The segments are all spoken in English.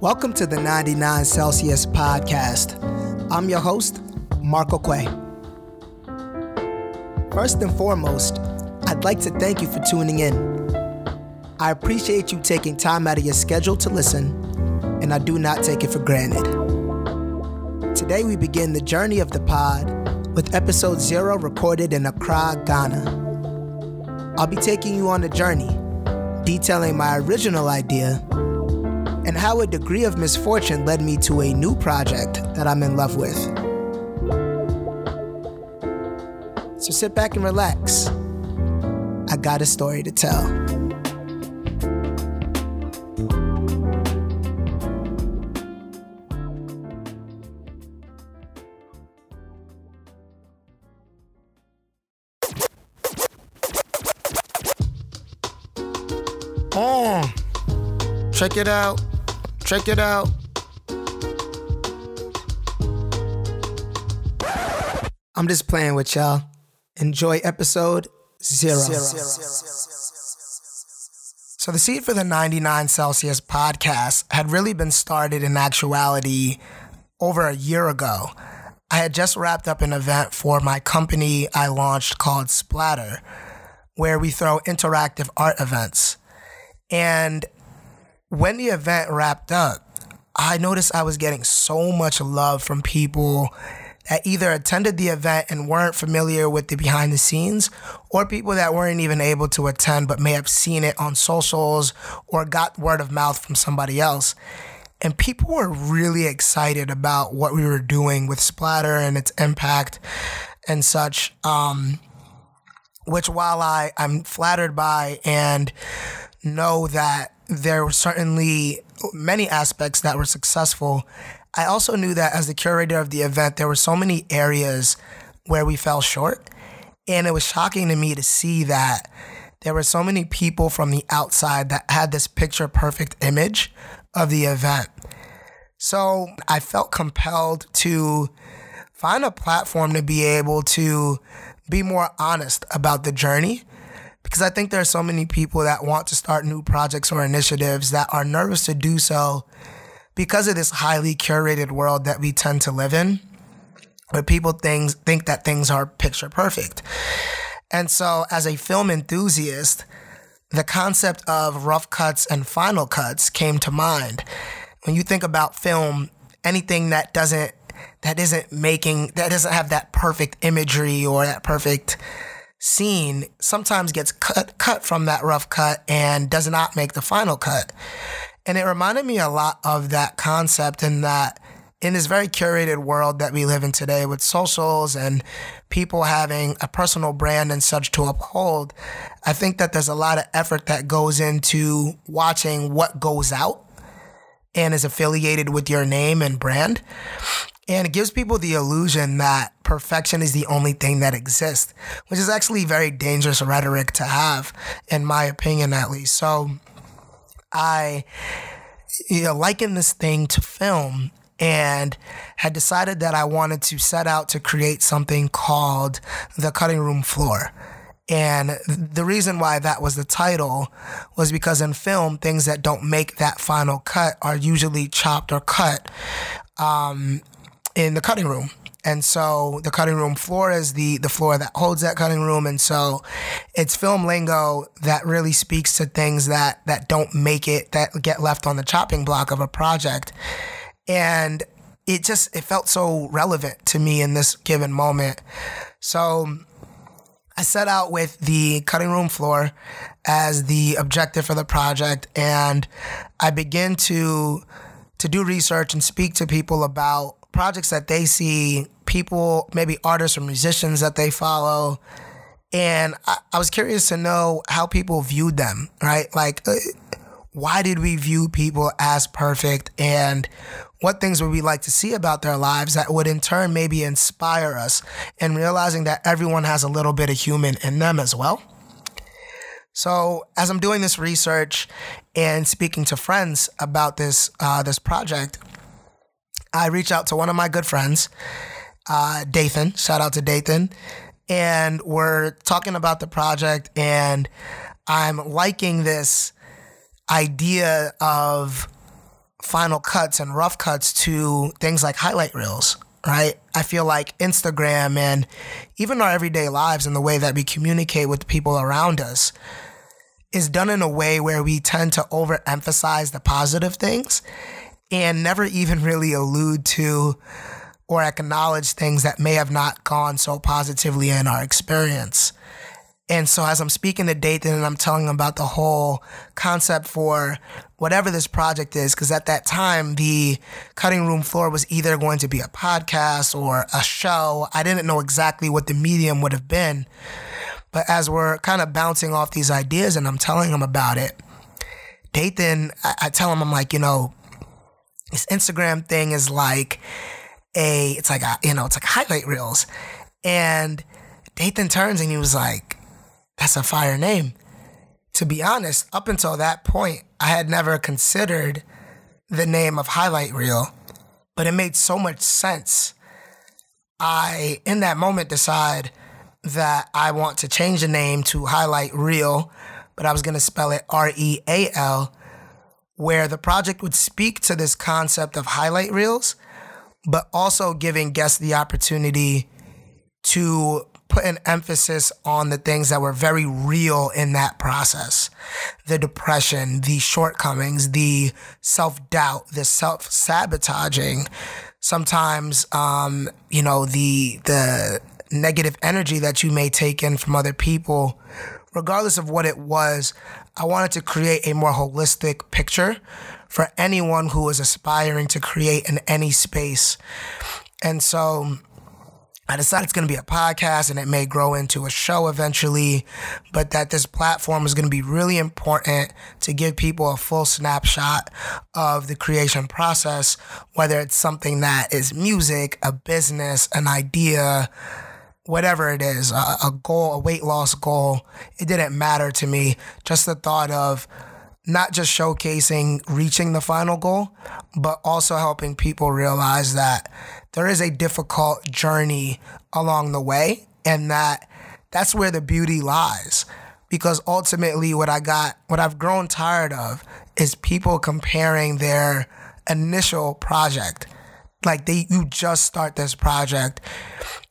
Welcome to the 99 Celsius podcast. I'm your host, Marco Quay. First and foremost, I'd like to thank you for tuning in. I appreciate you taking time out of your schedule to listen, and I do not take it for granted. Today, we begin the journey of the pod with episode zero recorded in Accra, Ghana. I'll be taking you on a journey, detailing my original idea and how a degree of misfortune led me to a new project that I'm in love with. So sit back and relax. I got a story to tell. Oh, check it out. Check it out. I'm just playing with y'all. Enjoy episode zero. zero. So, the seed for the 99 Celsius podcast had really been started in actuality over a year ago. I had just wrapped up an event for my company I launched called Splatter, where we throw interactive art events. And when the event wrapped up, I noticed I was getting so much love from people that either attended the event and weren't familiar with the behind the scenes, or people that weren't even able to attend but may have seen it on socials or got word of mouth from somebody else. And people were really excited about what we were doing with Splatter and its impact and such. Um, which, while I, I'm flattered by and know that there were certainly many aspects that were successful, I also knew that as the curator of the event, there were so many areas where we fell short. And it was shocking to me to see that there were so many people from the outside that had this picture perfect image of the event. So I felt compelled to find a platform to be able to be more honest about the journey because I think there are so many people that want to start new projects or initiatives that are nervous to do so because of this highly curated world that we tend to live in, where people things think that things are picture perfect. And so, as a film enthusiast, the concept of rough cuts and final cuts came to mind. When you think about film, anything that doesn't that isn't making that doesn't have that perfect imagery or that perfect scene sometimes gets cut cut from that rough cut and does not make the final cut. And it reminded me a lot of that concept in that in this very curated world that we live in today with socials and people having a personal brand and such to uphold, I think that there's a lot of effort that goes into watching what goes out and is affiliated with your name and brand. And it gives people the illusion that perfection is the only thing that exists, which is actually very dangerous rhetoric to have, in my opinion, at least. So I you know, likened this thing to film and had decided that I wanted to set out to create something called the cutting room floor. And the reason why that was the title was because in film, things that don't make that final cut are usually chopped or cut um, in the cutting room. And so the cutting room floor is the the floor that holds that cutting room. And so it's film lingo that really speaks to things that that don't make it that get left on the chopping block of a project. And it just it felt so relevant to me in this given moment. So I set out with the cutting room floor as the objective for the project and I begin to to do research and speak to people about projects that they see, people, maybe artists or musicians that they follow. And I, I was curious to know how people viewed them, right? Like, uh, why did we view people as perfect? And what things would we like to see about their lives that would in turn maybe inspire us and realizing that everyone has a little bit of human in them as well? So as I'm doing this research and speaking to friends about this uh, this project, I reach out to one of my good friends, uh, Dathan. Shout out to Dathan. And we're talking about the project, and I'm liking this idea of final cuts and rough cuts to things like highlight reels, right? I feel like Instagram and even our everyday lives and the way that we communicate with the people around us is done in a way where we tend to overemphasize the positive things and never even really allude to or acknowledge things that may have not gone so positively in our experience. And so as I'm speaking to Dathan and I'm telling him about the whole concept for whatever this project is, because at that time the cutting room floor was either going to be a podcast or a show. I didn't know exactly what the medium would have been. But as we're kind of bouncing off these ideas and I'm telling him about it, Dathan, I, I tell him, I'm like, you know, this Instagram thing is like a, it's like a, you know, it's like highlight reels. And Dathan turns and he was like, that's a fire name. To be honest, up until that point, I had never considered the name of highlight reel, but it made so much sense. I, in that moment, decide that I want to change the name to highlight reel, but I was going to spell it R E A L, where the project would speak to this concept of highlight reels, but also giving guests the opportunity to put an emphasis on the things that were very real in that process the depression, the shortcomings, the self doubt, the self sabotaging. Sometimes, um, you know, the, the negative energy that you may take in from other people, regardless of what it was, I wanted to create a more holistic picture for anyone who is aspiring to create in any space. And so I decided it's going to be a podcast and it may grow into a show eventually, but that this platform is going to be really important to give people a full snapshot of the creation process, whether it's something that is music, a business, an idea, whatever it is, a, a goal, a weight loss goal. It didn't matter to me. Just the thought of, not just showcasing reaching the final goal, but also helping people realize that there is a difficult journey along the way and that that's where the beauty lies. Because ultimately, what I got, what I've grown tired of is people comparing their initial project. Like they, you just start this project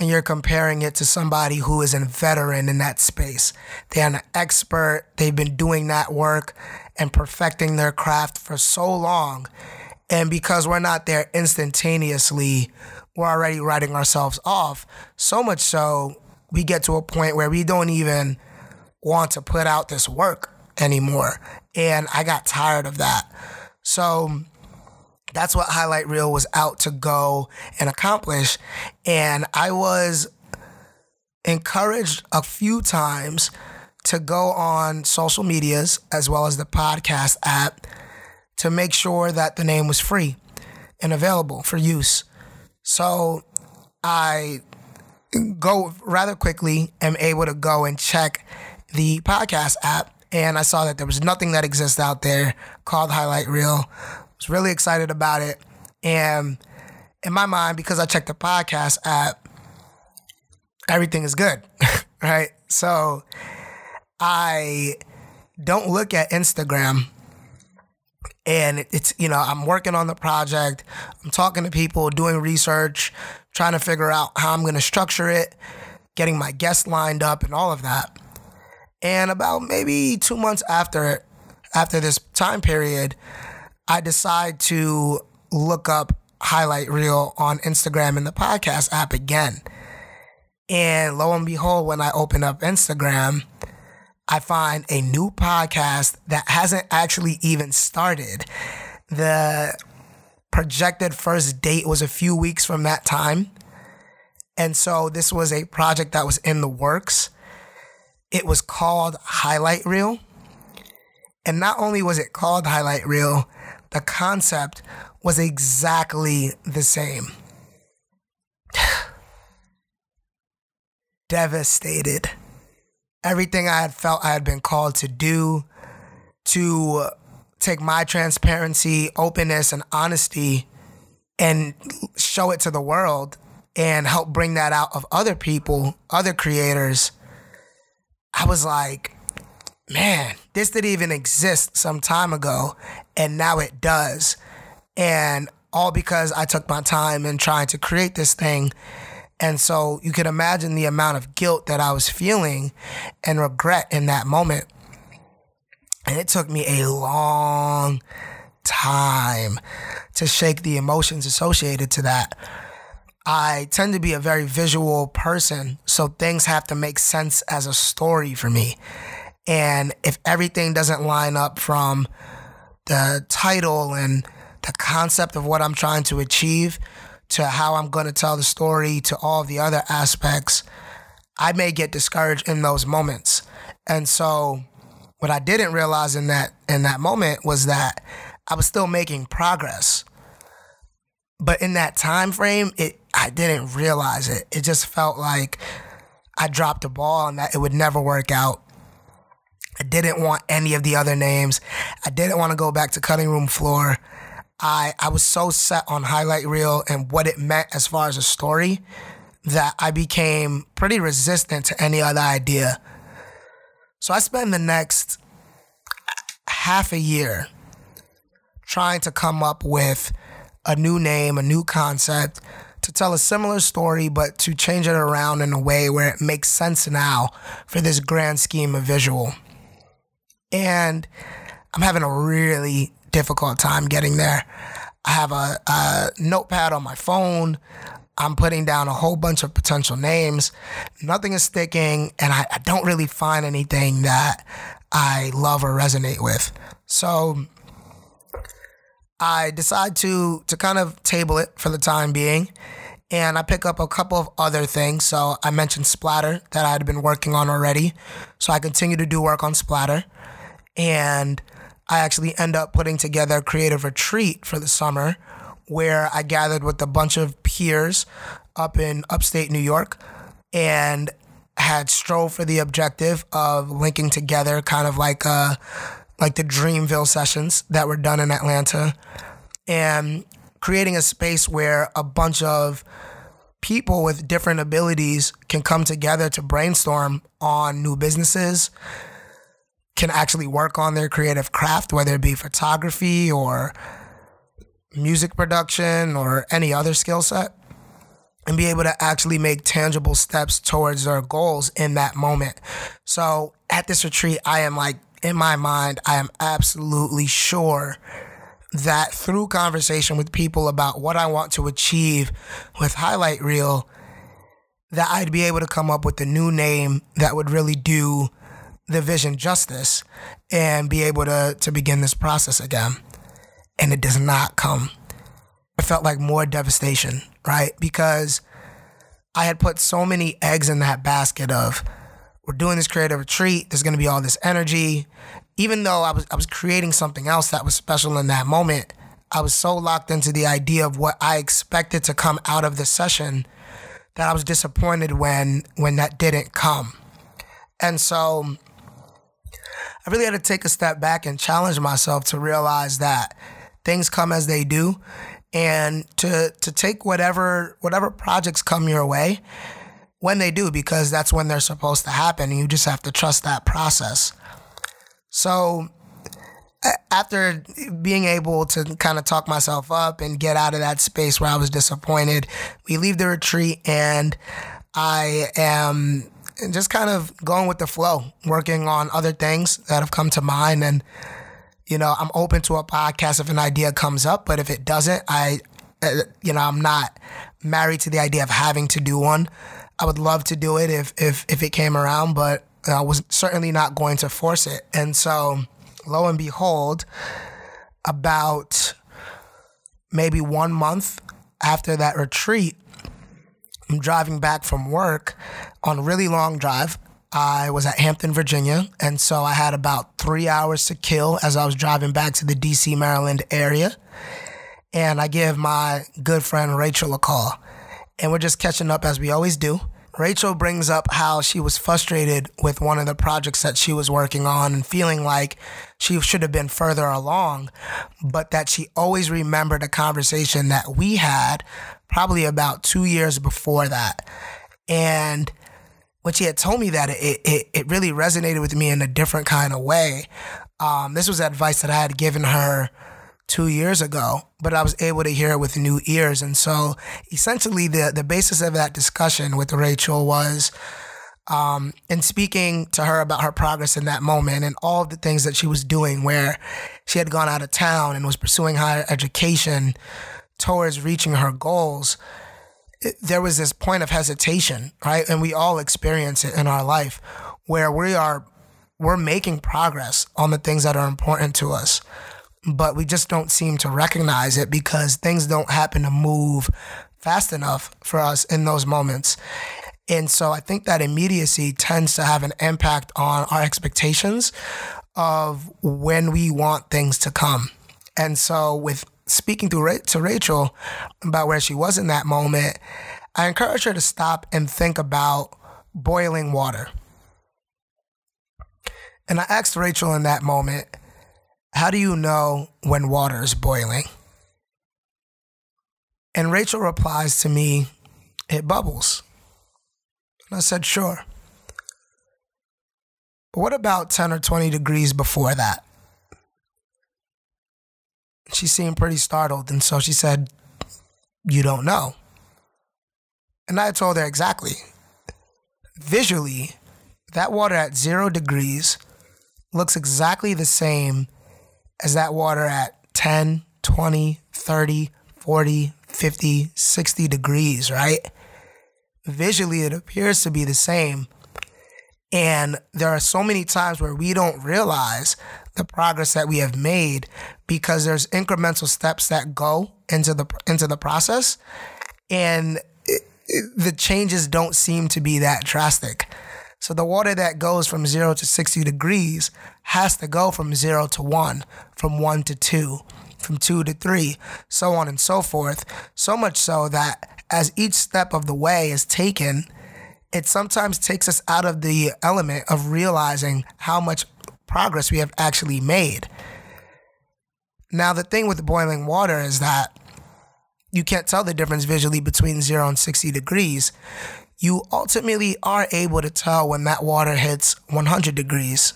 and you're comparing it to somebody who is a veteran in that space. They're an expert. They've been doing that work and perfecting their craft for so long. And because we're not there instantaneously, we're already writing ourselves off. So much so, we get to a point where we don't even want to put out this work anymore. And I got tired of that. So, that's what Highlight Reel was out to go and accomplish. And I was encouraged a few times to go on social medias as well as the podcast app to make sure that the name was free and available for use. So I go rather quickly, am able to go and check the podcast app. And I saw that there was nothing that exists out there called Highlight Reel was really excited about it. And in my mind, because I checked the podcast app, everything is good, right? So I don't look at Instagram and it's you know i'm working on the project i'm talking to people doing research trying to figure out how i'm going to structure it getting my guests lined up and all of that and about maybe two months after after this time period I decide to look up highlight reel on Instagram in the podcast app again. And lo and behold, when I open up Instagram, I find a new podcast that hasn't actually even started. The projected first date was a few weeks from that time. And so this was a project that was in the works. It was called Highlight Reel. And not only was it called Highlight Reel, the concept was exactly the same. Devastated. Everything I had felt I had been called to do, to take my transparency, openness, and honesty and show it to the world and help bring that out of other people, other creators. I was like, man, this didn't even exist some time ago, and now it does. And all because I took my time in trying to create this thing. And so you can imagine the amount of guilt that I was feeling and regret in that moment. And it took me a long time to shake the emotions associated to that. I tend to be a very visual person, so things have to make sense as a story for me. And if everything doesn't line up from the title and the concept of what I'm trying to achieve to how I'm going to tell the story to all the other aspects, I may get discouraged in those moments. And so what I didn't realize in that in that moment was that I was still making progress. But in that time frame, it I didn't realize it. It just felt like I dropped the ball and that it would never work out. I didn't want any of the other names. I didn't want to go back to cutting room floor. I I was so set on highlight reel and what it meant as far as a story that I became pretty resistant to any other idea. So I spent the next half a year trying to come up with a new name, a new concept to tell a similar story, but to change it around in a way where it makes sense now for this grand scheme of visual. And I'm having a really difficult time getting there. I have a, a notepad on my phone. I'm putting down a whole bunch of potential names. Nothing is sticking, and I, I don't really find anything that I love or resonate with. So I decide to to kind of table it for the time being. And I pick up a couple of other things. So I mentioned Splatter that I had been working on already. So I continue to do work on Splatter. And I actually end up putting together a creative retreat for the summer where I gathered with a bunch of peers up in upstate New York and had strove for the objective of linking together kind of like uh like the Dreamville sessions that were done in Atlanta and creating a space where a bunch of people with different abilities can come together to brainstorm on new businesses can actually work on their creative craft, whether it be photography or music production or any other skill set, and be able to actually make tangible steps towards their goals in that moment. So at this retreat, I am like, in my mind, I am absolutely sure that through conversation with people about what I want to achieve with Highlight Reel, that I'd be able to come up with a new name that would really do the vision justice and be able to to begin this process again. And it does not come. It felt like more devastation, right? Because I had put so many eggs in that basket of we're doing this creative retreat, there's gonna be all this energy. Even though I was I was creating something else that was special in that moment, I was so locked into the idea of what I expected to come out of the session that I was disappointed when when that didn't come. And so I really had to take a step back and challenge myself to realize that things come as they do and to to take whatever whatever projects come your way when they do because that's when they're supposed to happen and you just have to trust that process. So after being able to kind of talk myself up and get out of that space where I was disappointed, we leave the retreat and I am and just kind of going with the flow, working on other things that have come to mind. And, you know, I'm open to a podcast if an idea comes up, but if it doesn't, I, uh, you know, I'm not married to the idea of having to do one. I would love to do it if, if, if it came around, but I was certainly not going to force it. And so, lo and behold, about maybe one month after that retreat, I'm driving back from work on a really long drive. I was at Hampton, Virginia, and so I had about three hours to kill as I was driving back to the DC, Maryland area. And I give my good friend Rachel a call, and we're just catching up as we always do. Rachel brings up how she was frustrated with one of the projects that she was working on and feeling like she should have been further along, but that she always remembered a conversation that we had probably about two years before that. And when she had told me that, it, it, it really resonated with me in a different kind of way. Um, this was advice that I had given her two years ago, but I was able to hear it with new ears. And so essentially, the, the basis of that discussion with Rachel was um, in speaking to her about her progress in that moment and all the things that she was doing, where she had gone out of town and was pursuing higher education towards reaching her goals. It, there was this point of hesitation, right? And we all experience it in our life where we are we're making progress on the things that are important to us but we just don't seem to recognize it because things don't happen to move fast enough for us in those moments. And so I think that immediacy tends to have an impact on our expectations of when we want things to come. And so with speaking to, to Rachel about where she was in that moment, I encourage her to stop and think about boiling water. And I asked Rachel in that moment, how do you know when water is boiling? And Rachel replies to me, It bubbles. And I said, Sure. But what about 10 or 20 degrees before that? She seemed pretty startled, and so she said, You don't know. And I told her exactly. Visually, that water at zero degrees looks exactly the same as that water at 10, 20, 30, 40, 50, 60 degrees, right? Visually, it appears to be the same. And there are so many times where we don't realize the progress that we have made because there's incremental steps that go into the into the process and it, it, the changes don't seem to be that drastic. So the water that goes from zero to 60 degrees has to go from zero to one, from one to two, from two to three, so on and so forth. So much so that as each step of the way is taken, it sometimes takes us out of the element of realizing how much progress we have actually made. Now, the thing with boiling water is that you can't tell the difference visually between zero and 60 degrees you ultimately are able to tell when that water hits 100 degrees.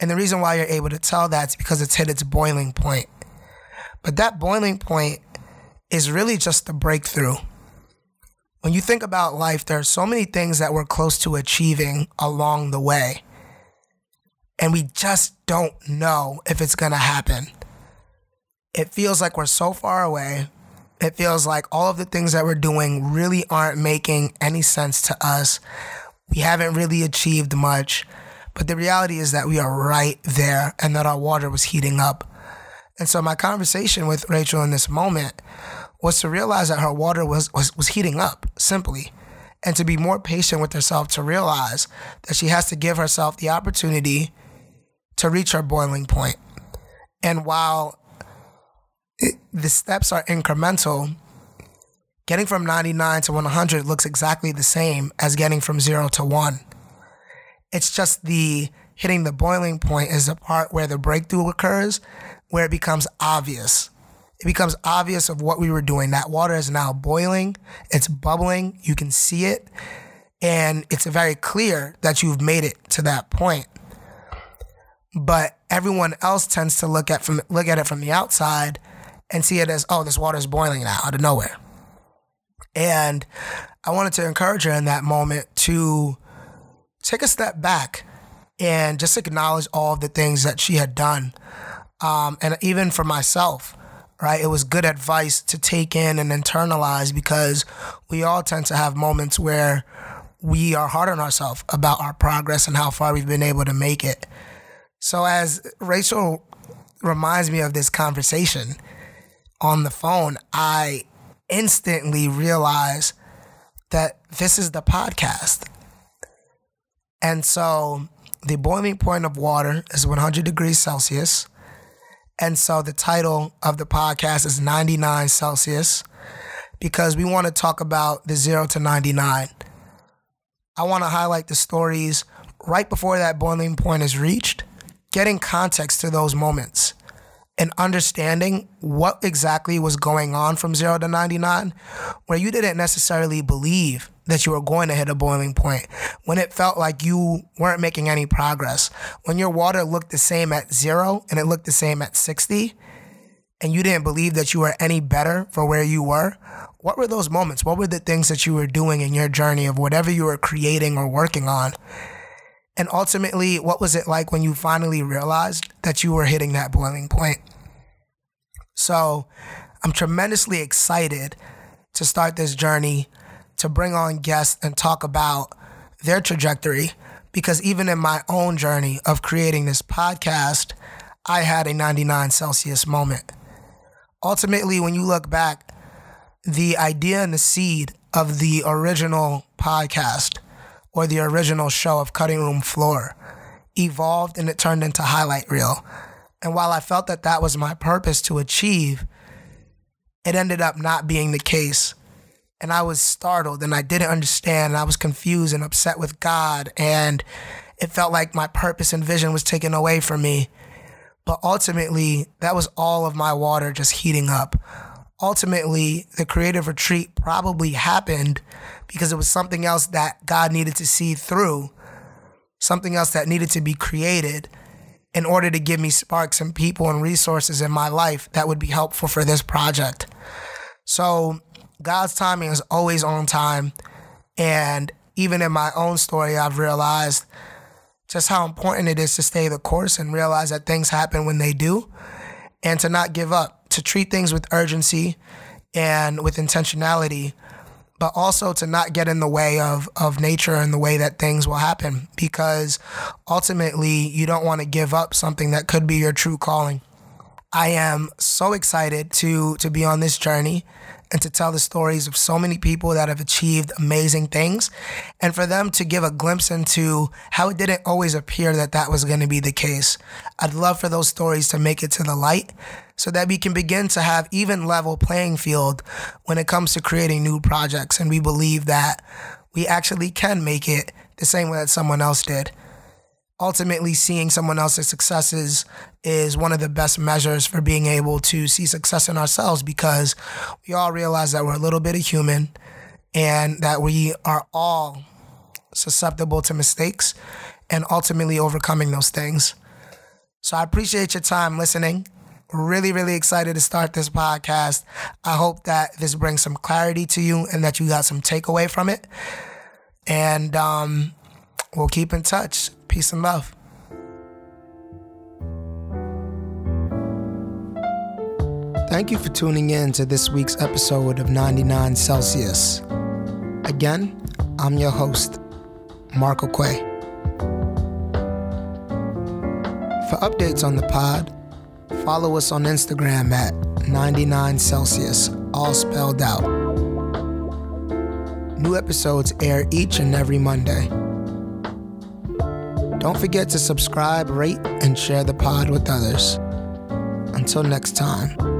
And the reason why you're able to tell that is because it's hit its boiling point. But that boiling point is really just the breakthrough. When you think about life, there are so many things that we're close to achieving along the way. And we just don't know if it's going to happen. It feels like we're so far away, it feels like all of the things that we're doing really aren't making any sense to us. We haven't really achieved much. But the reality is that we are right there and that our water was heating up. And so my conversation with Rachel in this moment was to realize that her water was, was, was heating up simply and to be more patient with herself to realize that she has to give herself the opportunity to reach her boiling point. And while it, the steps are incremental. Getting from 99 to 100 looks exactly the same as getting from 0 to 1. It's just the hitting the boiling point is the part where the breakthrough occurs, where it becomes obvious. It becomes obvious of what we were doing. That water is now boiling, it's bubbling, you can see it, and it's very clear that you've made it to that point. But everyone else tends to look at from look at it from the outside and see it as, oh, this water is boiling now out of nowhere. And I wanted to encourage her in that moment to take a step back and just acknowledge all of the things that she had done. Um, and even for myself, right? It was good advice to take in and internalize because we all tend to have moments where we are hard on ourselves about our progress and how far we've been able to make it. So, as Rachel reminds me of this conversation, on the phone, I instantly realized that this is the podcast. And so the boiling point of water is 100 degrees Celsius. And so the title of the podcast is 99 Celsius because we want to talk about the 0 to 99. I want to highlight the stories right before that boiling point is reached, getting context to those moments and understanding what exactly was going on from zero to 99, where you didn't necessarily believe that you were going to hit a boiling point, when it felt like you weren't making any progress, when your water looked the same at zero and it looked the same at 60, and you didn't believe that you were any better for where you were, what were those moments? What were the things that you were doing in your journey of whatever you were creating or working on? And ultimately, what was it like when you finally realized that you were hitting that boiling point? So, I'm tremendously excited to start this journey, to bring on guests and talk about their trajectory. Because even in my own journey of creating this podcast, I had a 99 Celsius moment. Ultimately, when you look back, the idea and the seed of the original podcast or the original show of Cutting Room Floor evolved and it turned into Highlight Reel. And while I felt that that was my purpose to achieve, it ended up not being the case. And I was startled and I didn't understand. And I was confused and upset with God. And it felt like my purpose and vision was taken away from me. But ultimately, that was all of my water just heating up. Ultimately, the creative retreat probably happened because it was something else that God needed to see through, something else that needed to be created in order to give me sparks and people and resources in my life that would be helpful for this project. So, God's timing is always on time. And even in my own story, I've realized just how important it is to stay the course and realize that things happen when they do and to not give up, to treat things with urgency and with intentionality, but also to not get in the way of, of nature and the way that things will happen because ultimately you don't want to give up something that could be your true calling. I am so excited to to be on this journey and to tell the stories of so many people that have achieved amazing things. And for them to give a glimpse into how it didn't always appear that that was going to be the case. I'd love for those stories to make it to the light so that we can begin to have even level playing field when it comes to creating new projects. And we believe that we actually can make it the same way that someone else did ultimately seeing someone else's successes is one of the best measures for being able to see success in ourselves because we all realize that we're a little bit of human and that we are all susceptible to mistakes and ultimately overcoming those things. So I appreciate your time listening. Really, really excited to start this podcast. I hope that this brings some clarity to you and that you got some takeaway from it. And um, we'll keep in touch. Peace and love. Thank you for tuning in to this week's episode of 99 Celsius. Again, I'm your host, Marco Quay. For updates on the pod, follow us on Instagram at 99 Celsius, all spelled out. New episodes air each and every Monday. Don't forget to subscribe, rate, and share the pod with others. Until next time.